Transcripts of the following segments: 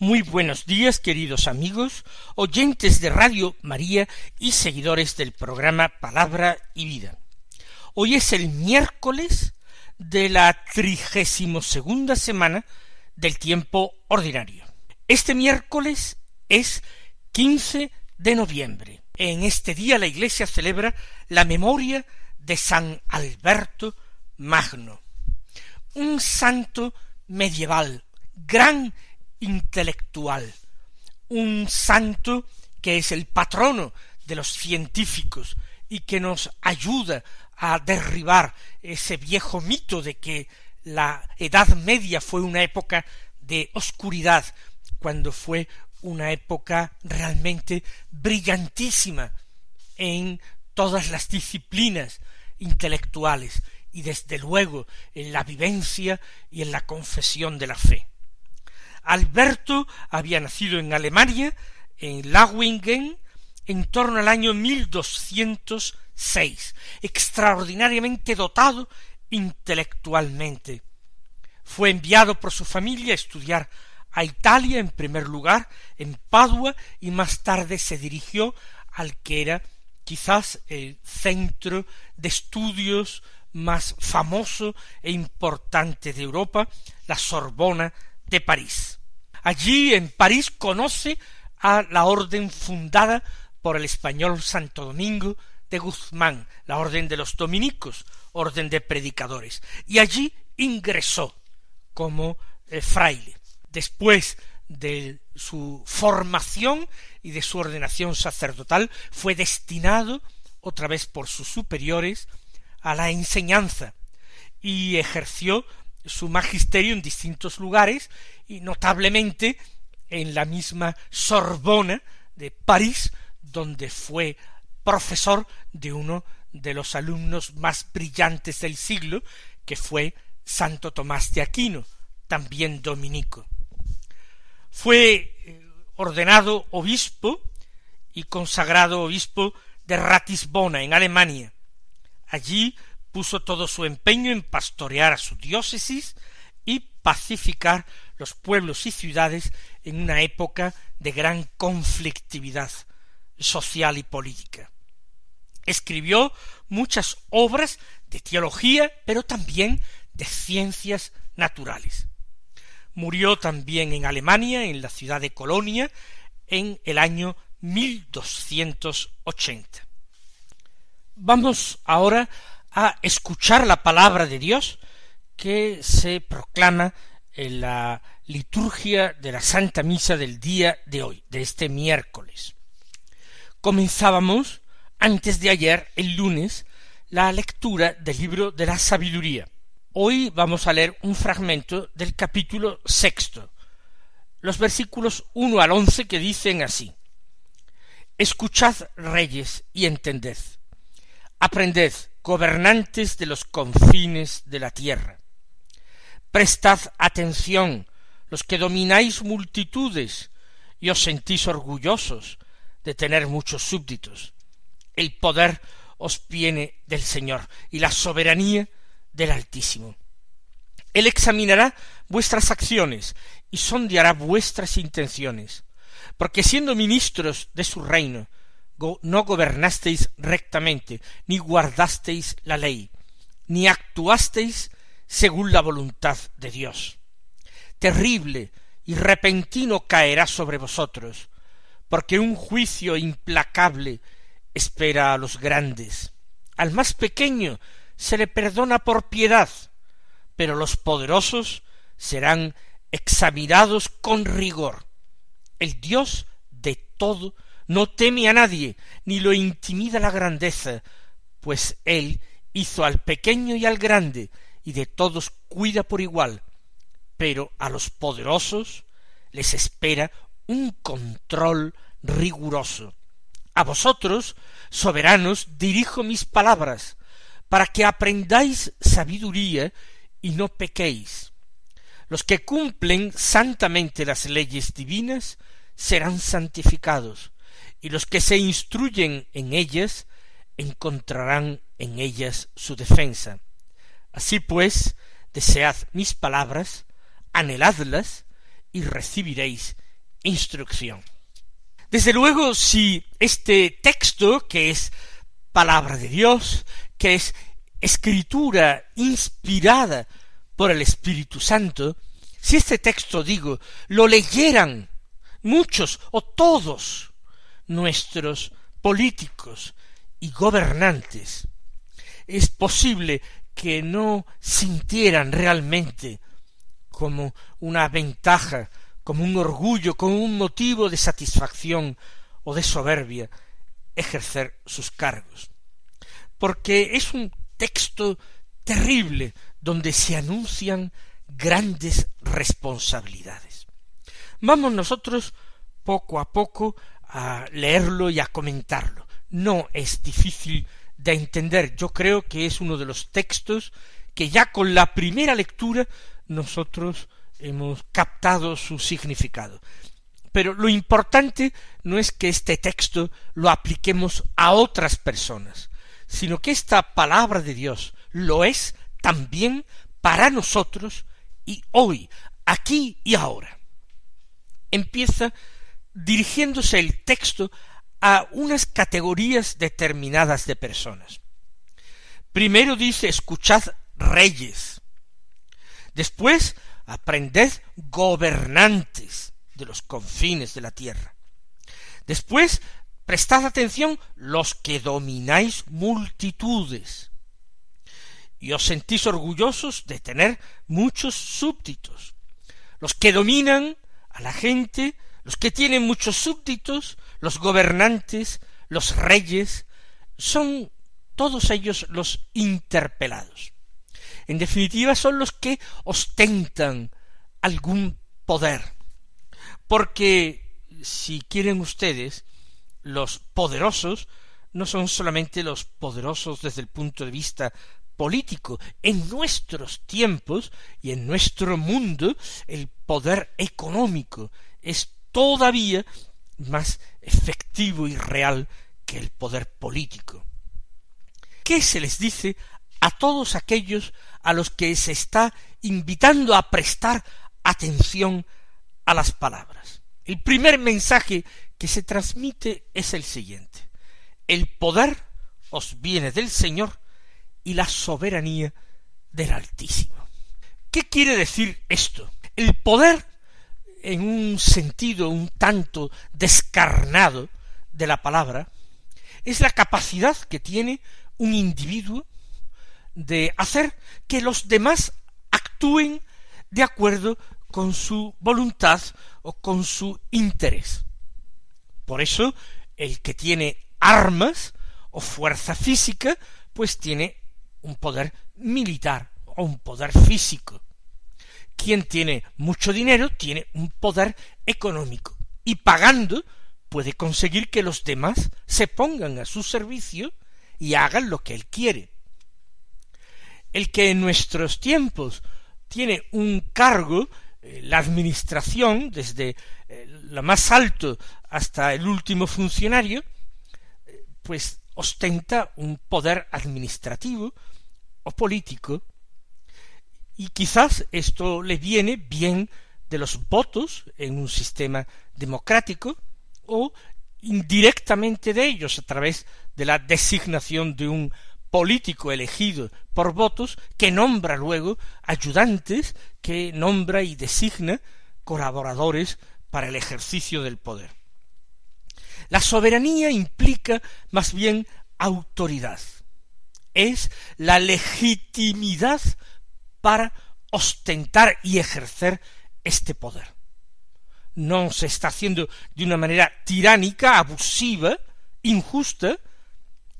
Muy buenos días, queridos amigos, oyentes de Radio María y seguidores del programa Palabra y Vida. Hoy es el miércoles de la trigésimo segunda semana del tiempo ordinario. Este miércoles es 15 de noviembre. En este día la Iglesia celebra la memoria de San Alberto Magno, un santo medieval, gran intelectual, un santo que es el patrono de los científicos y que nos ayuda a derribar ese viejo mito de que la Edad Media fue una época de oscuridad, cuando fue una época realmente brillantísima en todas las disciplinas intelectuales y desde luego en la vivencia y en la confesión de la fe. Alberto había nacido en Alemania, en Lawingen, en torno al año 1206, extraordinariamente dotado intelectualmente. Fue enviado por su familia a estudiar a Italia en primer lugar, en Padua, y más tarde se dirigió al que era quizás el centro de estudios más famoso e importante de Europa, la Sorbona de París. Allí en París conoce a la orden fundada por el español Santo Domingo de Guzmán, la orden de los dominicos, orden de predicadores, y allí ingresó como eh, fraile. Después de su formación y de su ordenación sacerdotal, fue destinado, otra vez por sus superiores, a la enseñanza y ejerció su magisterio en distintos lugares y notablemente en la misma Sorbona de París, donde fue profesor de uno de los alumnos más brillantes del siglo, que fue Santo Tomás de Aquino, también dominico. Fue eh, ordenado obispo y consagrado obispo de Ratisbona, en Alemania. Allí puso todo su empeño en pastorear a su diócesis y pacificar los pueblos y ciudades en una época de gran conflictividad social y política. Escribió muchas obras de teología, pero también de ciencias naturales. Murió también en Alemania, en la ciudad de Colonia, en el año 1280. Vamos ahora a escuchar la palabra de Dios que se proclama en la liturgia de la Santa Misa del día de hoy, de este miércoles. Comenzábamos, antes de ayer, el lunes, la lectura del libro de la sabiduría. Hoy vamos a leer un fragmento del capítulo sexto, los versículos uno al once que dicen así Escuchad, reyes, y entended. Aprended, gobernantes de los confines de la tierra. Prestad atención, los que domináis multitudes y os sentís orgullosos de tener muchos súbditos. El poder os viene del Señor y la soberanía del Altísimo. Él examinará vuestras acciones y sondeará vuestras intenciones, porque siendo ministros de su reino, no gobernasteis rectamente, ni guardasteis la ley, ni actuasteis según la voluntad de Dios. Terrible y repentino caerá sobre vosotros, porque un juicio implacable espera a los grandes. Al más pequeño se le perdona por piedad, pero los poderosos serán examinados con rigor. El Dios de todo no teme a nadie, ni lo intimida la grandeza, pues él hizo al pequeño y al grande, y de todos cuida por igual, pero a los poderosos les espera un control riguroso. A vosotros, soberanos, dirijo mis palabras, para que aprendáis sabiduría y no pequéis. Los que cumplen santamente las leyes divinas serán santificados, y los que se instruyen en ellas encontrarán en ellas su defensa. Así pues, desead mis palabras, anheladlas, y recibiréis instrucción. Desde luego, si este texto, que es palabra de Dios, que es escritura inspirada por el Espíritu Santo, si este texto, digo, lo leyeran muchos o todos nuestros políticos y gobernantes, es posible que no sintieran realmente como una ventaja, como un orgullo, como un motivo de satisfacción o de soberbia ejercer sus cargos. Porque es un texto terrible donde se anuncian grandes responsabilidades. Vamos nosotros poco a poco a leerlo y a comentarlo. No es difícil de entender. Yo creo que es uno de los textos que ya con la primera lectura nosotros hemos captado su significado. Pero lo importante no es que este texto lo apliquemos a otras personas, sino que esta palabra de Dios lo es también para nosotros y hoy, aquí y ahora. Empieza dirigiéndose el texto a unas categorías determinadas de personas. Primero dice escuchad reyes. Después aprended gobernantes de los confines de la tierra. Después prestad atención los que domináis multitudes. Y os sentís orgullosos de tener muchos súbditos. Los que dominan a la gente los que tienen muchos súbditos, los gobernantes, los reyes, son todos ellos los interpelados. En definitiva, son los que ostentan algún poder. Porque, si quieren ustedes, los poderosos no son solamente los poderosos desde el punto de vista político. En nuestros tiempos y en nuestro mundo, el poder económico es todavía más efectivo y real que el poder político. ¿Qué se les dice a todos aquellos a los que se está invitando a prestar atención a las palabras? El primer mensaje que se transmite es el siguiente. El poder os viene del Señor y la soberanía del Altísimo. ¿Qué quiere decir esto? El poder en un sentido un tanto descarnado de la palabra, es la capacidad que tiene un individuo de hacer que los demás actúen de acuerdo con su voluntad o con su interés. Por eso, el que tiene armas o fuerza física, pues tiene un poder militar o un poder físico quien tiene mucho dinero tiene un poder económico y pagando puede conseguir que los demás se pongan a su servicio y hagan lo que él quiere. El que en nuestros tiempos tiene un cargo, eh, la administración, desde eh, lo más alto hasta el último funcionario, eh, pues ostenta un poder administrativo o político y quizás esto le viene bien de los votos en un sistema democrático o indirectamente de ellos a través de la designación de un político elegido por votos que nombra luego ayudantes, que nombra y designa colaboradores para el ejercicio del poder. La soberanía implica más bien autoridad. Es la legitimidad para ostentar y ejercer este poder. No se está haciendo de una manera tiránica, abusiva, injusta,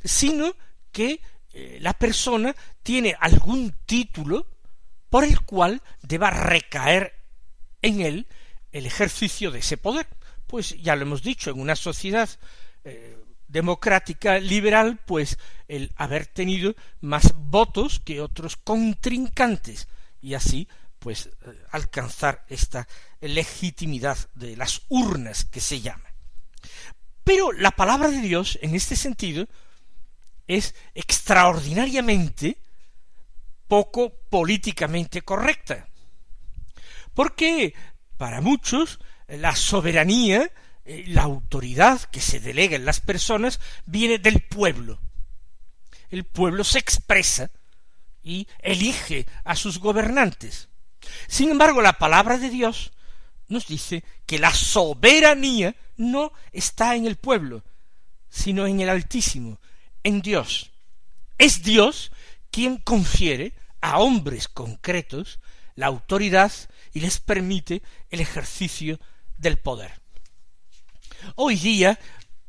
sino que eh, la persona tiene algún título por el cual deba recaer en él el ejercicio de ese poder. Pues ya lo hemos dicho, en una sociedad eh, democrática liberal, pues el haber tenido más votos que otros contrincantes y así pues eh, alcanzar esta legitimidad de las urnas que se llama. Pero la palabra de Dios en este sentido es extraordinariamente poco políticamente correcta. Porque para muchos la soberanía, la autoridad que se delega en las personas viene del pueblo. El pueblo se expresa y elige a sus gobernantes. Sin embargo, la palabra de Dios nos dice que la soberanía no está en el pueblo, sino en el Altísimo, en Dios. Es Dios quien confiere a hombres concretos la autoridad y les permite el ejercicio del poder. Hoy día,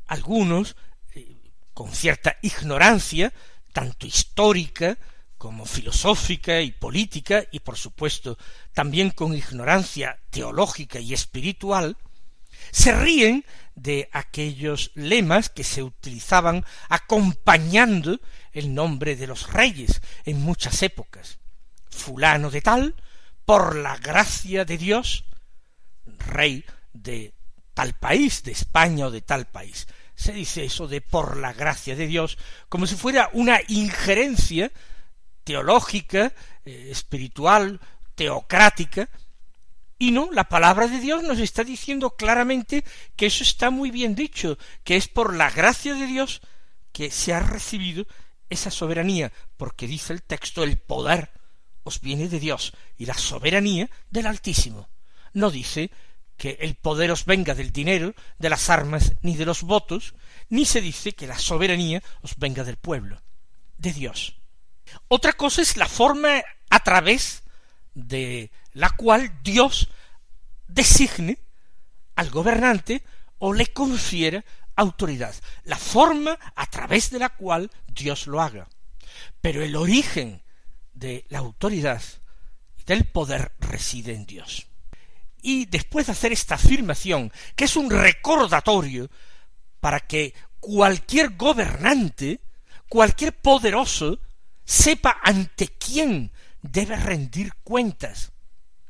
algunos, eh, con cierta ignorancia, tanto histórica como filosófica y política, y por supuesto también con ignorancia teológica y espiritual, se ríen de aquellos lemas que se utilizaban acompañando el nombre de los reyes en muchas épocas. Fulano de tal, por la gracia de Dios, rey de tal país, de España o de tal país. Se dice eso de por la gracia de Dios, como si fuera una injerencia teológica, eh, espiritual, teocrática, y no, la palabra de Dios nos está diciendo claramente que eso está muy bien dicho, que es por la gracia de Dios que se ha recibido esa soberanía, porque dice el texto, el poder os viene de Dios y la soberanía del Altísimo. No dice que el poder os venga del dinero, de las armas, ni de los votos, ni se dice que la soberanía os venga del pueblo, de Dios. Otra cosa es la forma a través de la cual Dios designe al gobernante o le confiera autoridad, la forma a través de la cual Dios lo haga. Pero el origen de la autoridad y del poder reside en Dios. Y después de hacer esta afirmación, que es un recordatorio para que cualquier gobernante, cualquier poderoso, sepa ante quién debe rendir cuentas,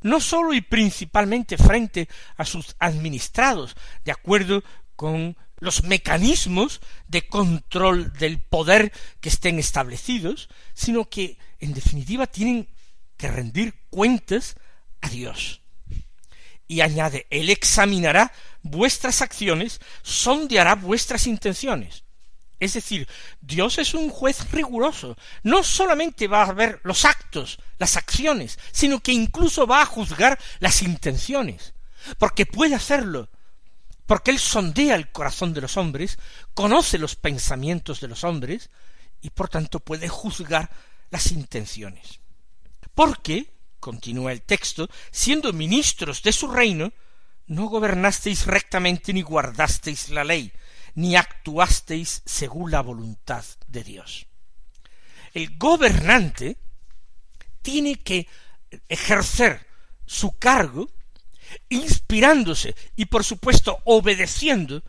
no sólo y principalmente frente a sus administrados, de acuerdo con los mecanismos de control del poder que estén establecidos, sino que, en definitiva, tienen que rendir cuentas a Dios. Y añade, Él examinará vuestras acciones, sondeará vuestras intenciones. Es decir, Dios es un juez riguroso. No solamente va a ver los actos, las acciones, sino que incluso va a juzgar las intenciones. Porque puede hacerlo. Porque Él sondea el corazón de los hombres, conoce los pensamientos de los hombres, y por tanto puede juzgar las intenciones. Porque, continúa el texto, siendo ministros de su reino, no gobernasteis rectamente ni guardasteis la ley, ni actuasteis según la voluntad de Dios. El gobernante tiene que ejercer su cargo inspirándose y por supuesto obedeciendo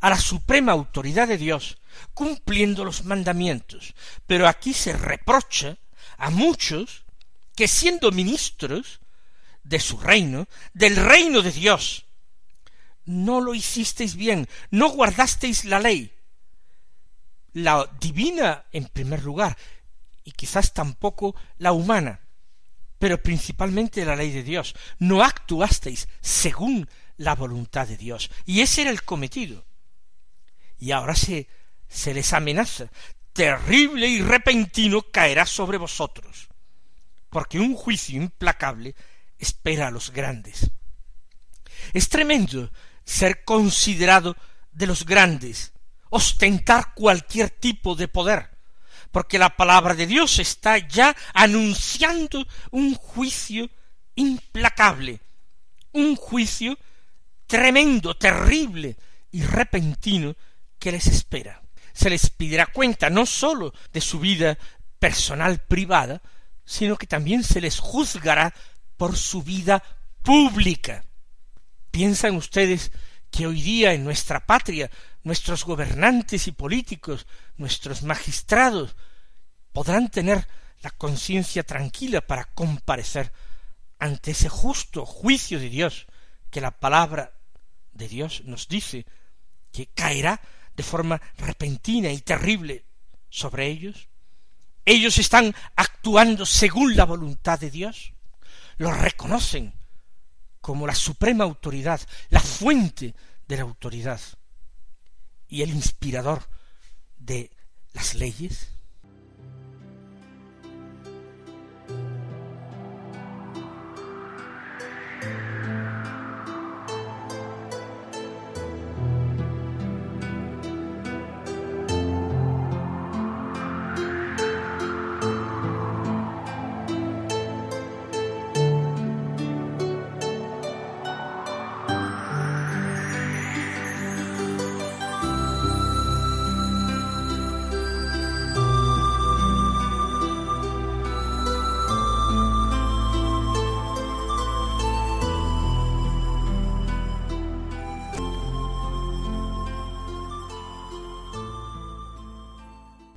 a la suprema autoridad de Dios, cumpliendo los mandamientos. Pero aquí se reprocha a muchos que siendo ministros de su reino, del reino de Dios, no lo hicisteis bien, no guardasteis la ley, la divina en primer lugar, y quizás tampoco la humana, pero principalmente la ley de Dios. No actuasteis según la voluntad de Dios, y ese era el cometido. Y ahora se, se les amenaza, terrible y repentino caerá sobre vosotros, porque un juicio implacable espera a los grandes. Es tremendo ser considerado de los grandes, ostentar cualquier tipo de poder, porque la palabra de Dios está ya anunciando un juicio implacable, un juicio tremendo, terrible y repentino que les espera. Se les pedirá cuenta no sólo de su vida personal privada, sino que también se les juzgará por su vida pública. ¿Piensan ustedes que hoy día en nuestra patria nuestros gobernantes y políticos, nuestros magistrados, podrán tener la conciencia tranquila para comparecer ante ese justo juicio de Dios que la palabra de Dios nos dice que caerá de forma repentina y terrible sobre ellos? ¿Ellos están actuando según la voluntad de Dios? ¿Lo reconocen como la suprema autoridad, la fuente de la autoridad y el inspirador de las leyes?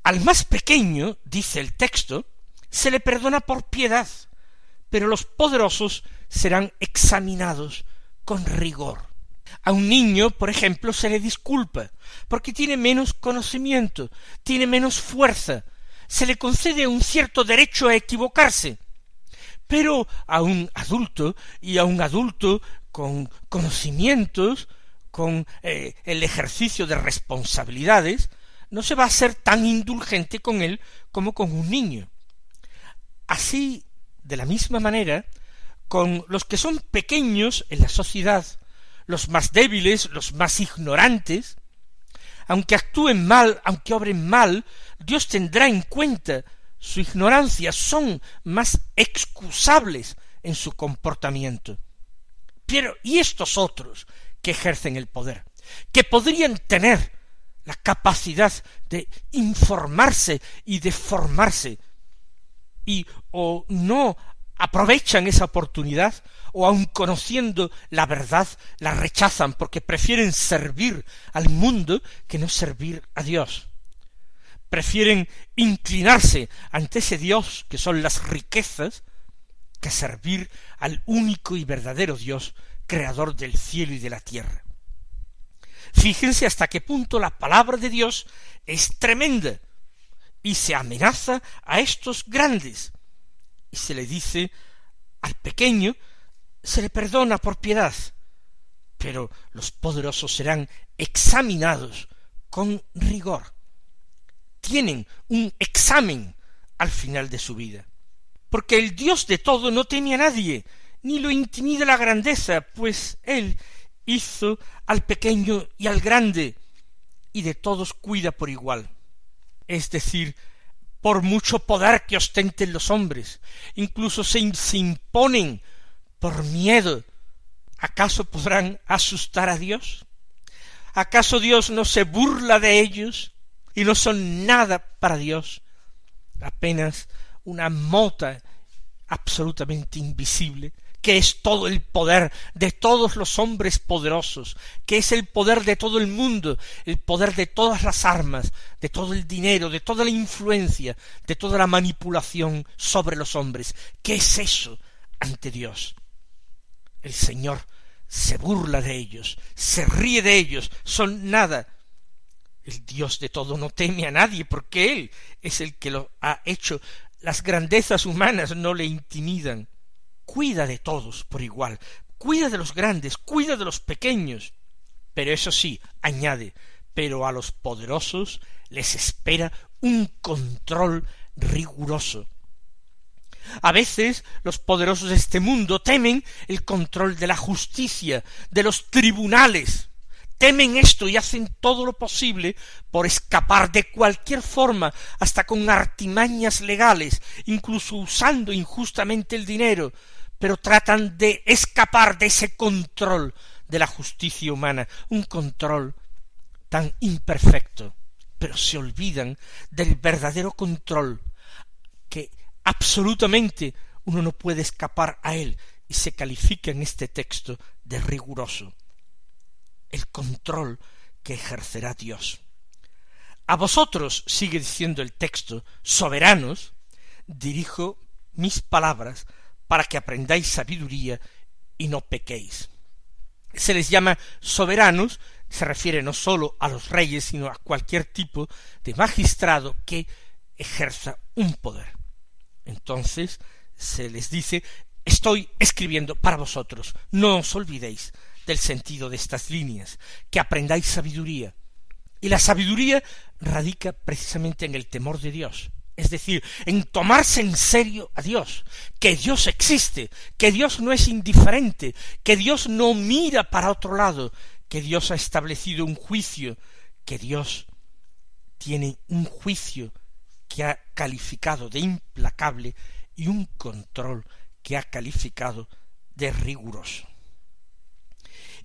Al más pequeño, dice el texto, se le perdona por piedad, pero los poderosos serán examinados con rigor. A un niño, por ejemplo, se le disculpa, porque tiene menos conocimiento, tiene menos fuerza, se le concede un cierto derecho a equivocarse. Pero a un adulto, y a un adulto con conocimientos, con eh, el ejercicio de responsabilidades, no se va a ser tan indulgente con él como con un niño. Así, de la misma manera, con los que son pequeños en la sociedad, los más débiles, los más ignorantes, aunque actúen mal, aunque obren mal, Dios tendrá en cuenta su ignorancia, son más excusables en su comportamiento. Pero, ¿y estos otros que ejercen el poder? que podrían tener la capacidad de informarse y de formarse, y o no aprovechan esa oportunidad, o aun conociendo la verdad, la rechazan porque prefieren servir al mundo que no servir a Dios. Prefieren inclinarse ante ese Dios que son las riquezas, que servir al único y verdadero Dios, creador del cielo y de la tierra. Fíjense hasta qué punto la palabra de Dios es tremenda y se amenaza a estos grandes y se le dice al pequeño se le perdona por piedad, pero los poderosos serán examinados con rigor. Tienen un examen al final de su vida. Porque el Dios de todo no teme a nadie, ni lo intimida la grandeza, pues Él hizo al pequeño y al grande, y de todos cuida por igual. Es decir, por mucho poder que ostenten los hombres, incluso se, se imponen por miedo, ¿acaso podrán asustar a Dios? ¿Acaso Dios no se burla de ellos y no son nada para Dios? Apenas una mota absolutamente invisible que es todo el poder de todos los hombres poderosos, que es el poder de todo el mundo, el poder de todas las armas, de todo el dinero, de toda la influencia, de toda la manipulación sobre los hombres. ¿Qué es eso ante Dios? El Señor se burla de ellos, se ríe de ellos, son nada. El Dios de todo no teme a nadie, porque Él es el que lo ha hecho. Las grandezas humanas no le intimidan cuida de todos por igual, cuida de los grandes, cuida de los pequeños. Pero eso sí, añade, pero a los poderosos les espera un control riguroso. A veces los poderosos de este mundo temen el control de la justicia, de los tribunales, temen esto y hacen todo lo posible por escapar de cualquier forma, hasta con artimañas legales, incluso usando injustamente el dinero, pero tratan de escapar de ese control de la justicia humana, un control tan imperfecto, pero se olvidan del verdadero control que absolutamente uno no puede escapar a él y se califica en este texto de riguroso. El control que ejercerá Dios. A vosotros, sigue diciendo el texto, soberanos, dirijo mis palabras para que aprendáis sabiduría y no pequéis. Se les llama soberanos, se refiere no sólo a los reyes, sino a cualquier tipo de magistrado que ejerza un poder. Entonces se les dice estoy escribiendo para vosotros, no os olvidéis del sentido de estas líneas, que aprendáis sabiduría. Y la sabiduría radica precisamente en el temor de Dios, es decir, en tomarse en serio a Dios, que Dios existe, que Dios no es indiferente, que Dios no mira para otro lado, que Dios ha establecido un juicio, que Dios tiene un juicio que ha calificado de implacable y un control que ha calificado de riguroso.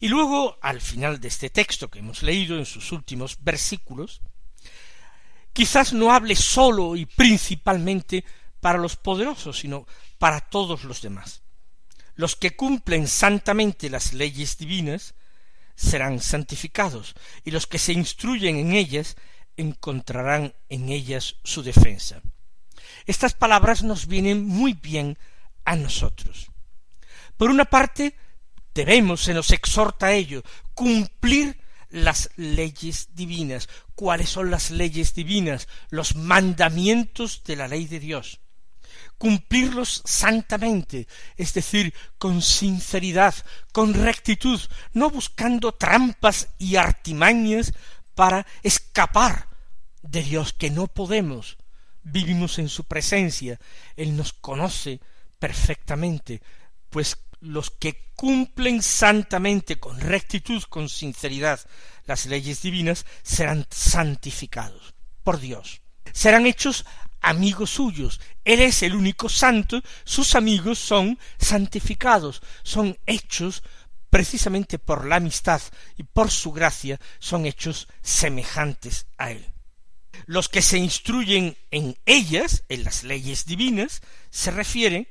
Y luego, al final de este texto que hemos leído en sus últimos versículos, quizás no hable sólo y principalmente para los poderosos, sino para todos los demás. Los que cumplen santamente las leyes divinas serán santificados, y los que se instruyen en ellas encontrarán en ellas su defensa. Estas palabras nos vienen muy bien a nosotros. Por una parte, debemos, se nos exhorta a ello, cumplir las leyes divinas. ¿Cuáles son las leyes divinas? Los mandamientos de la ley de Dios. Cumplirlos santamente, es decir, con sinceridad, con rectitud, no buscando trampas y artimañas para escapar de Dios, que no podemos. Vivimos en su presencia, Él nos conoce perfectamente, pues los que cumplen santamente, con rectitud, con sinceridad, las leyes divinas, serán santificados por Dios. Serán hechos amigos suyos. Él es el único santo, sus amigos son santificados, son hechos precisamente por la amistad y por su gracia, son hechos semejantes a Él. Los que se instruyen en ellas, en las leyes divinas, se refieren,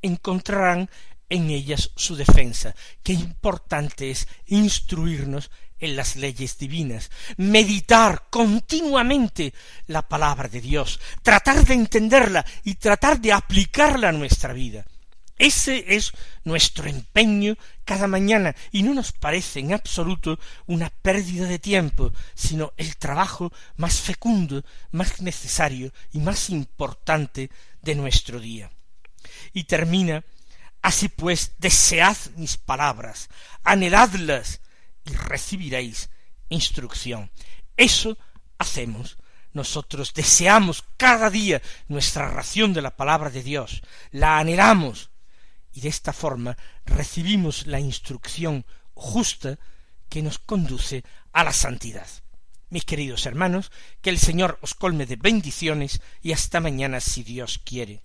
encontrarán en ellas su defensa. Qué importante es instruirnos en las leyes divinas, meditar continuamente la palabra de Dios, tratar de entenderla y tratar de aplicarla a nuestra vida. Ese es nuestro empeño cada mañana y no nos parece en absoluto una pérdida de tiempo, sino el trabajo más fecundo, más necesario y más importante de nuestro día. Y termina Así pues, desead mis palabras, anheladlas y recibiréis instrucción. Eso hacemos nosotros deseamos cada día nuestra ración de la palabra de Dios, la anhelamos, y de esta forma recibimos la instrucción justa que nos conduce a la santidad. Mis queridos hermanos, que el Señor os colme de bendiciones y hasta mañana si Dios quiere.